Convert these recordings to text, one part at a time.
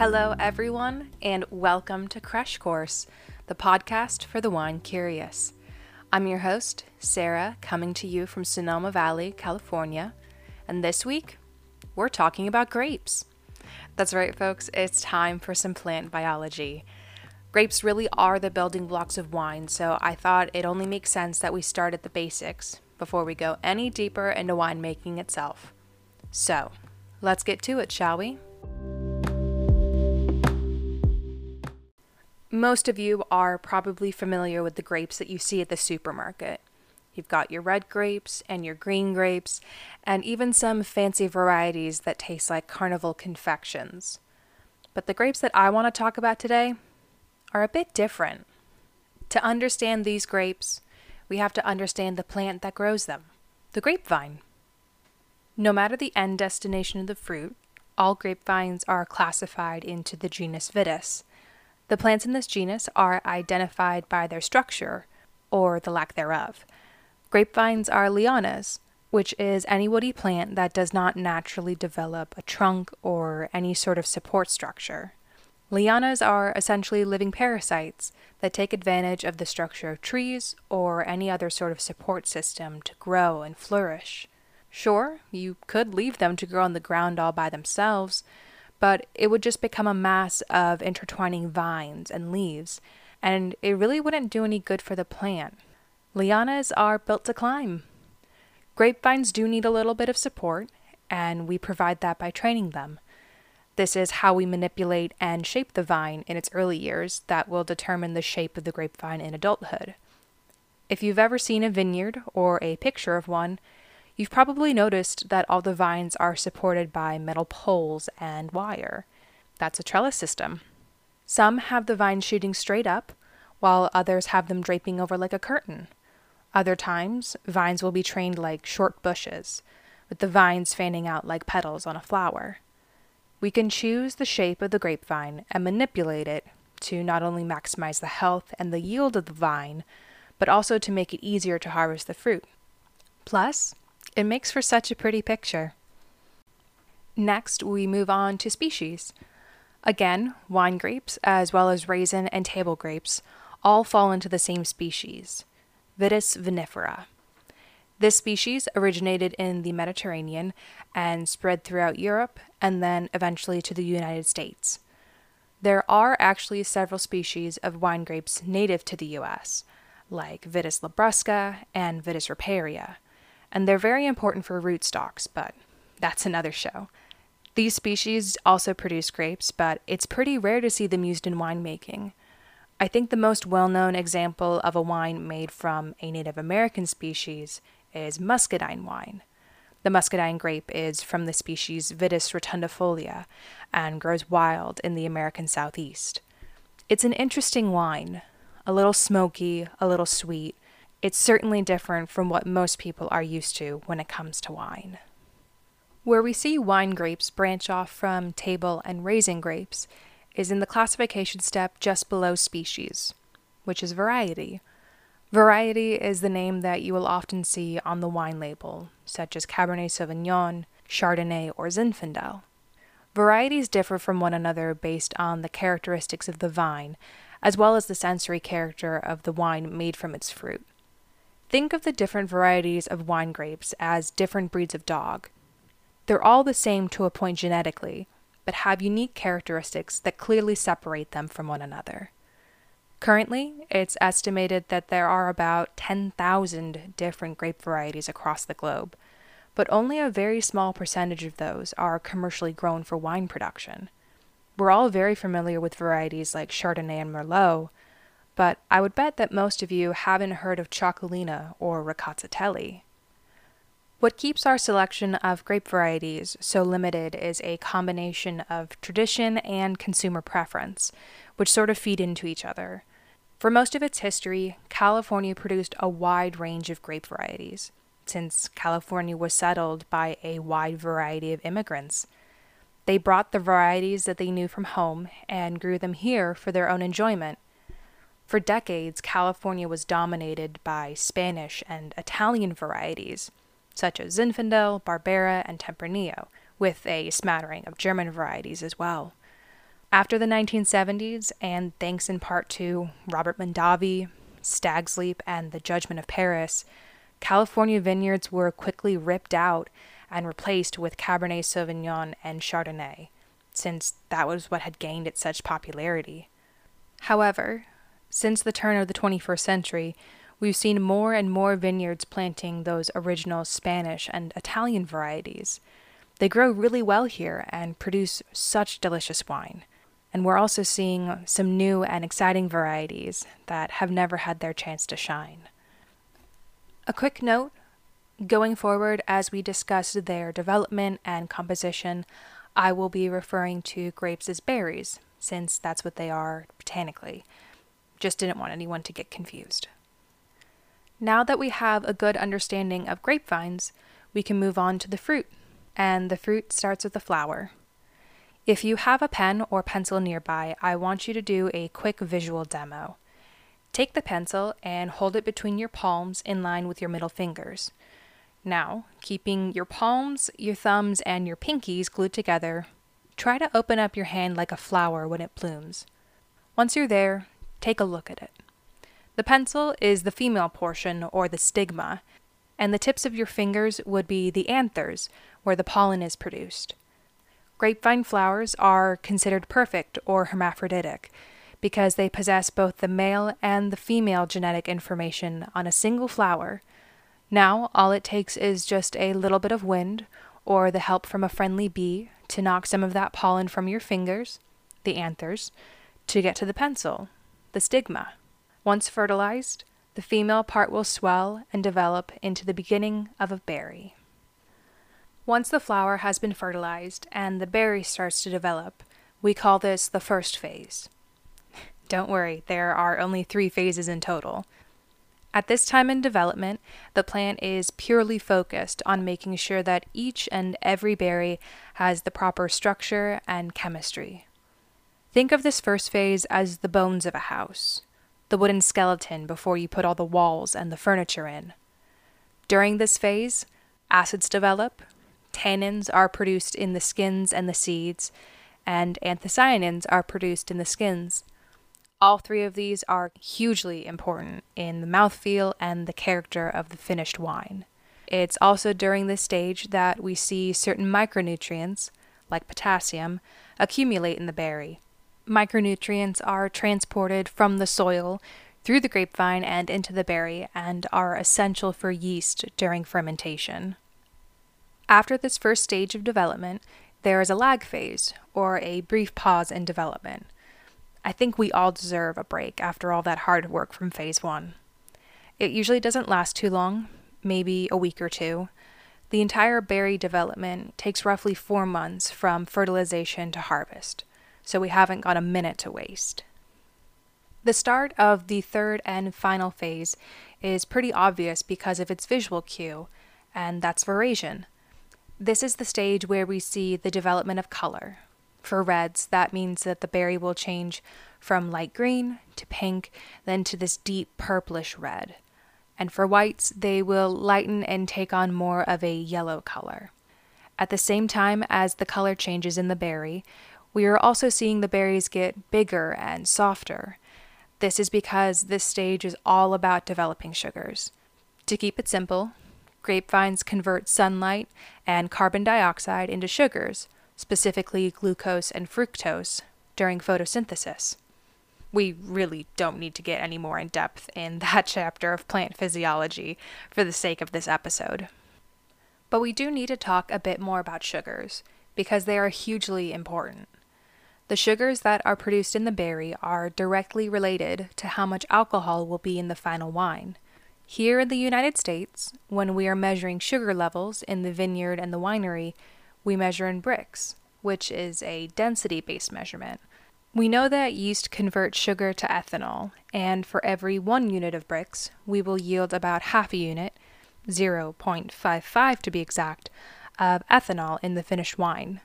Hello, everyone, and welcome to Crush Course, the podcast for the wine curious. I'm your host, Sarah, coming to you from Sonoma Valley, California, and this week we're talking about grapes. That's right, folks, it's time for some plant biology. Grapes really are the building blocks of wine, so I thought it only makes sense that we start at the basics before we go any deeper into winemaking itself. So, let's get to it, shall we? Most of you are probably familiar with the grapes that you see at the supermarket. You've got your red grapes and your green grapes, and even some fancy varieties that taste like carnival confections. But the grapes that I want to talk about today are a bit different. To understand these grapes, we have to understand the plant that grows them, the grapevine. No matter the end destination of the fruit, all grapevines are classified into the genus Vitis the plants in this genus are identified by their structure, or the lack thereof. Grapevines are lianas, which is any woody plant that does not naturally develop a trunk or any sort of support structure. Lianas are essentially living parasites that take advantage of the structure of trees or any other sort of support system to grow and flourish. Sure, you could leave them to grow on the ground all by themselves, but it would just become a mass of intertwining vines and leaves, and it really wouldn't do any good for the plant. Lianas are built to climb. Grapevines do need a little bit of support, and we provide that by training them. This is how we manipulate and shape the vine in its early years that will determine the shape of the grapevine in adulthood. If you've ever seen a vineyard or a picture of one, You've probably noticed that all the vines are supported by metal poles and wire. That's a trellis system. Some have the vines shooting straight up, while others have them draping over like a curtain. Other times, vines will be trained like short bushes, with the vines fanning out like petals on a flower. We can choose the shape of the grapevine and manipulate it to not only maximize the health and the yield of the vine, but also to make it easier to harvest the fruit. Plus, it makes for such a pretty picture. Next, we move on to species. Again, wine grapes, as well as raisin and table grapes, all fall into the same species, Vitis vinifera. This species originated in the Mediterranean and spread throughout Europe and then eventually to the United States. There are actually several species of wine grapes native to the US, like Vitis labrusca and Vitis riparia and they're very important for rootstocks, but that's another show. These species also produce grapes, but it's pretty rare to see them used in winemaking. I think the most well known example of a wine made from a Native American species is muscadine wine. The muscadine grape is from the species Vitis rotundifolia and grows wild in the American Southeast. It's an interesting wine, a little smoky, a little sweet, it's certainly different from what most people are used to when it comes to wine. Where we see wine grapes branch off from table and raisin grapes is in the classification step just below species, which is variety. Variety is the name that you will often see on the wine label, such as Cabernet Sauvignon, Chardonnay, or Zinfandel. Varieties differ from one another based on the characteristics of the vine, as well as the sensory character of the wine made from its fruit. Think of the different varieties of wine grapes as different breeds of dog. They're all the same to a point genetically, but have unique characteristics that clearly separate them from one another. Currently, it's estimated that there are about 10,000 different grape varieties across the globe, but only a very small percentage of those are commercially grown for wine production. We're all very familiar with varieties like Chardonnay and Merlot, but I would bet that most of you haven't heard of Cioccolaina or Rkatsiteli. What keeps our selection of grape varieties so limited is a combination of tradition and consumer preference, which sort of feed into each other. For most of its history, California produced a wide range of grape varieties, since California was settled by a wide variety of immigrants. They brought the varieties that they knew from home and grew them here for their own enjoyment for decades, California was dominated by Spanish and Italian varieties, such as Zinfandel, Barbera, and Tempranillo, with a smattering of German varieties as well. After the 1970s, and thanks in part to Robert Mondavi, Stag's Leap, and the Judgment of Paris, California vineyards were quickly ripped out and replaced with Cabernet Sauvignon and Chardonnay, since that was what had gained it such popularity. However, since the turn of the 21st century, we've seen more and more vineyards planting those original Spanish and Italian varieties. They grow really well here and produce such delicious wine. And we're also seeing some new and exciting varieties that have never had their chance to shine. A quick note going forward, as we discuss their development and composition, I will be referring to grapes as berries, since that's what they are botanically. Just didn't want anyone to get confused. Now that we have a good understanding of grapevines, we can move on to the fruit, and the fruit starts with the flower. If you have a pen or pencil nearby, I want you to do a quick visual demo. Take the pencil and hold it between your palms in line with your middle fingers. Now, keeping your palms, your thumbs, and your pinkies glued together, try to open up your hand like a flower when it blooms. Once you're there, take a look at it. The pencil is the female portion, or the stigma, and the tips of your fingers would be the anthers, where the pollen is produced. Grapevine flowers are considered perfect or hermaphroditic because they possess both the male and the female genetic information on a single flower. Now, all it takes is just a little bit of wind or the help from a friendly bee to knock some of that pollen from your fingers, the anthers, to get to the pencil, the stigma. Once fertilized, the female part will swell and develop into the beginning of a berry. Once the flower has been fertilized and the berry starts to develop, we call this the first phase. Don't worry, there are only three phases in total. At this time in development, the plant is purely focused on making sure that each and every berry has the proper structure and chemistry. Think of this first phase as the bones of a house, the wooden skeleton before you put all the walls and the furniture in. During this phase, acids develop, tannins are produced in the skins and the seeds, and anthocyanins are produced in the skins. All three of these are hugely important in the mouthfeel and the character of the finished wine. It's also during this stage that we see certain micronutrients, like potassium, accumulate in the berry. Micronutrients are transported from the soil through the grapevine and into the berry and are essential for yeast during fermentation. After this first stage of development, there is a lag phase, or a brief pause in development. I think we all deserve a break after all that hard work from phase one. It usually doesn't last too long, maybe a week or two. The entire berry development takes roughly four months from fertilization to harvest, so we haven't got a minute to waste. The start of the third and final phase is pretty obvious because of its visual cue, and that's veraison. This is the stage where we see the development of color, for reds, that means that the berry will change from light green to pink, then to this deep purplish red. And for whites, they will lighten and take on more of a yellow color. At the same time as the color changes in the berry, we are also seeing the berries get bigger and softer. This is because this stage is all about developing sugars. To keep it simple, grapevines convert sunlight and carbon dioxide into sugars, specifically glucose and fructose, during photosynthesis. We really don't need to get any more in depth in that chapter of plant physiology for the sake of this episode. But we do need to talk a bit more about sugars, because they are hugely important. The sugars that are produced in the berry are directly related to how much alcohol will be in the final wine. Here in the United States, when we are measuring sugar levels in the vineyard and the winery, we measure in Brix, which is a density based measurement. We know that yeast converts sugar to ethanol, and for every one unit of Brix, we will yield about half a unit, 0.55 to be exact, of ethanol in the finished wine.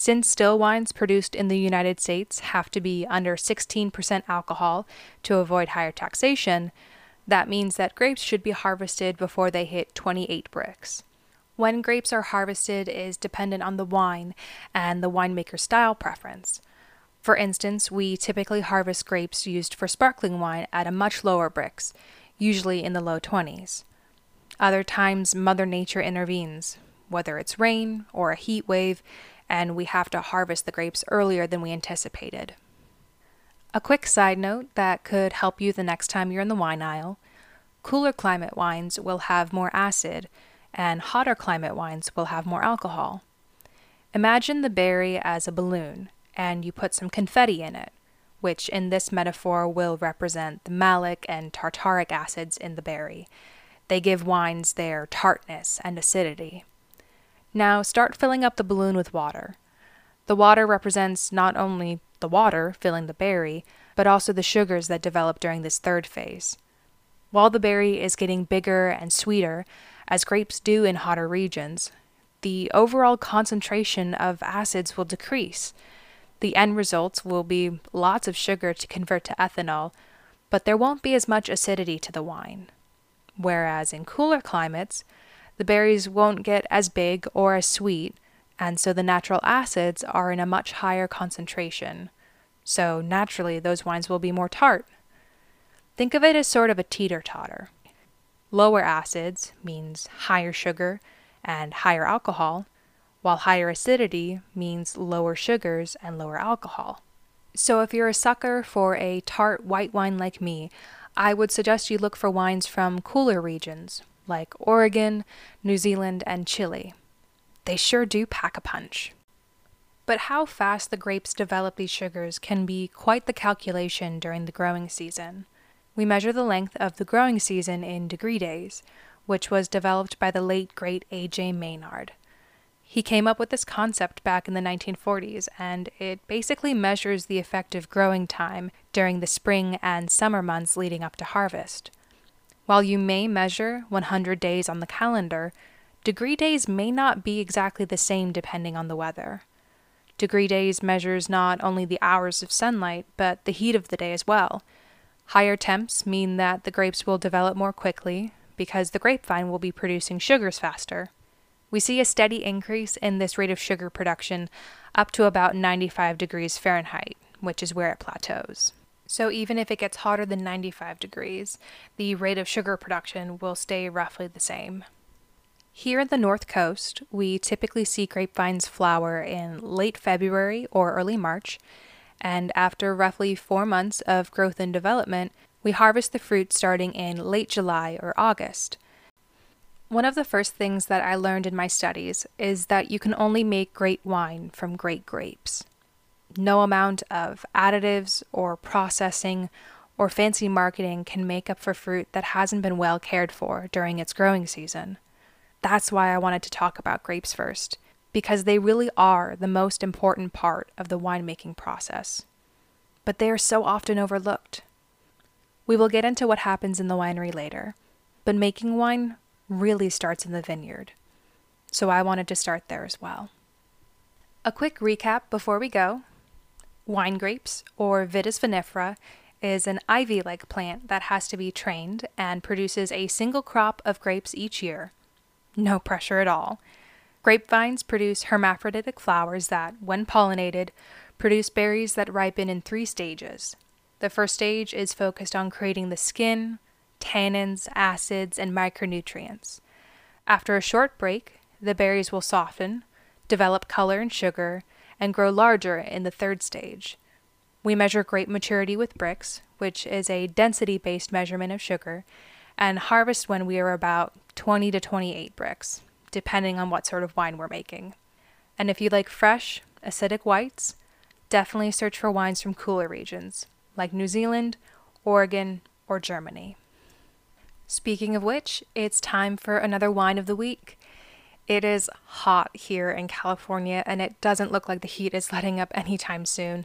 Since still wines produced in the United States have to be under 16% alcohol to avoid higher taxation, that means that grapes should be harvested before they hit 28 Brix. When grapes are harvested is dependent on the wine and the winemaker's style preference. For instance, we typically harvest grapes used for sparkling wine at a much lower Brix, usually in the low 20s. Other times, Mother Nature intervenes, whether it's rain or a heat wave, and we have to harvest the grapes earlier than we anticipated. A quick side note that could help you the next time you're in the wine aisle cooler climate wines will have more acid, and hotter climate wines will have more alcohol. Imagine the berry as a balloon, and you put some confetti in it, which in this metaphor will represent the malic and tartaric acids in the berry. They give wines their tartness and acidity. Now start filling up the balloon with water. The water represents not only the water filling the berry, but also the sugars that develop during this third phase. While the berry is getting bigger and sweeter, as grapes do in hotter regions, the overall concentration of acids will decrease. The end result will be lots of sugar to convert to ethanol, but there won't be as much acidity to the wine whereas in cooler climates, the berries won't get as big or as sweet, and so the natural acids are in a much higher concentration. So naturally, those wines will be more tart. Think of it as sort of a teeter totter. Lower acids means higher sugar and higher alcohol, while higher acidity means lower sugars and lower alcohol. So if you're a sucker for a tart white wine like me, I would suggest you look for wines from cooler regions like Oregon, New Zealand, and Chile. They sure do pack a punch. But how fast the grapes develop these sugars can be quite the calculation during the growing season. We measure the length of the growing season in degree days, which was developed by the late great A.J. Maynard. He came up with this concept back in the 1940s, and it basically measures the effective growing time during the spring and summer months leading up to harvest. While you may measure 100 days on the calendar, degree days may not be exactly the same depending on the weather. Degree days measures not only the hours of sunlight, but the heat of the day as well. Higher temps mean that the grapes will develop more quickly because the grapevine will be producing sugars faster. We see a steady increase in this rate of sugar production up to about 95 degrees Fahrenheit, which is where it plateaus. So even if it gets hotter than 95 degrees, the rate of sugar production will stay roughly the same. Here in the North Coast, we typically see grapevines flower in late February or early March, and after roughly four months of growth and development, we harvest the fruit starting in late July or August. One of the first things that I learned in my studies is that you can only make great wine from great grapes. No amount of additives or processing or fancy marketing can make up for fruit that hasn't been well cared for during its growing season. That's why I wanted to talk about grapes first, because they really are the most important part of the winemaking process. But they are so often overlooked. We will get into what happens in the winery later, but making wine really starts in the vineyard. So I wanted to start there as well. A quick recap before we go wine grapes, or Vitis vinifera, is an ivy like plant that has to be trained and produces a single crop of grapes each year. No pressure at all. Grapevines produce hermaphroditic flowers that, when pollinated, produce berries that ripen in three stages. The first stage is focused on creating the skin, tannins, acids, and micronutrients. After a short break, the berries will soften, develop color and sugar, and grow larger in the third stage. We measure grape maturity with Brix, which is a density based measurement of sugar, and harvest when we are about 20 to 28 Brix, depending on what sort of wine we're making. And if you like fresh, acidic whites, definitely search for wines from cooler regions, like New Zealand, Oregon, or Germany. Speaking of which, it's time for another wine of the week. It is hot here in California, and it doesn't look like the heat is letting up anytime soon.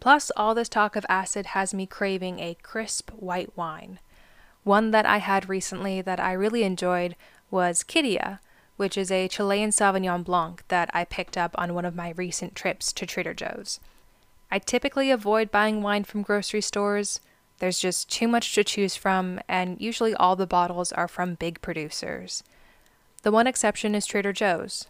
Plus, all this talk of acid has me craving a crisp white wine. One that I had recently that I really enjoyed was Kidia, which is a Chilean Sauvignon Blanc that I picked up on one of my recent trips to Trader Joe's. I typically avoid buying wine from grocery stores there's just too much to choose from, and usually all the bottles are from big producers. The one exception is Trader Joe's.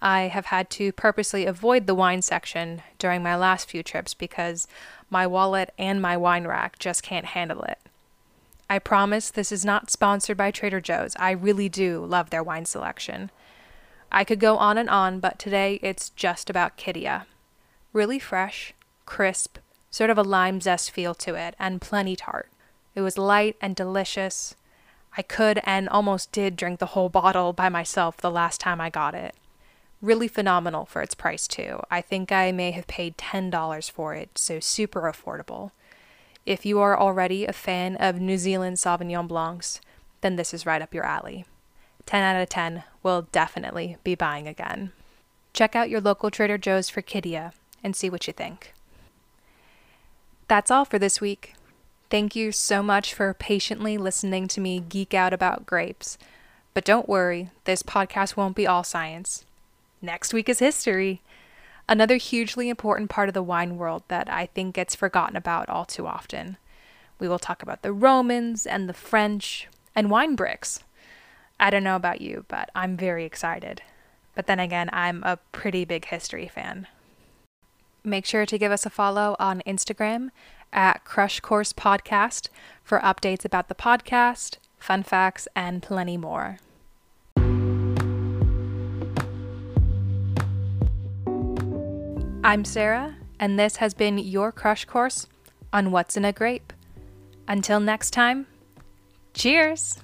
I have had to purposely avoid the wine section during my last few trips because my wallet and my wine rack just can't handle it. I promise this is not sponsored by Trader Joe's. I really do love their wine selection. I could go on and on, but today it's just about Kidia. Really fresh, crisp, sort of a lime zest feel to it, and plenty tart. It was light and delicious. I could and almost did drink the whole bottle by myself the last time I got it. Really phenomenal for its price, too. I think I may have paid $10 for it, so super affordable. If you are already a fan of New Zealand Sauvignon Blancs, then this is right up your alley. 10 out of 10 will definitely be buying again. Check out your local Trader Joe's for Kidia and see what you think. That's all for this week. Thank you so much for patiently listening to me geek out about grapes. But don't worry, this podcast won't be all science. Next week is history. Another hugely important part of the wine world that I think gets forgotten about all too often. We will talk about the Romans and the French and wine bricks. I don't know about you, but I'm very excited. But then again, I'm a pretty big history fan. Make sure to give us a follow on Instagram at Crush Course Podcast for updates about the podcast, fun facts, and plenty more. I'm Sarah, and this has been your Crush Course on What's in a Grape. Until next time, cheers!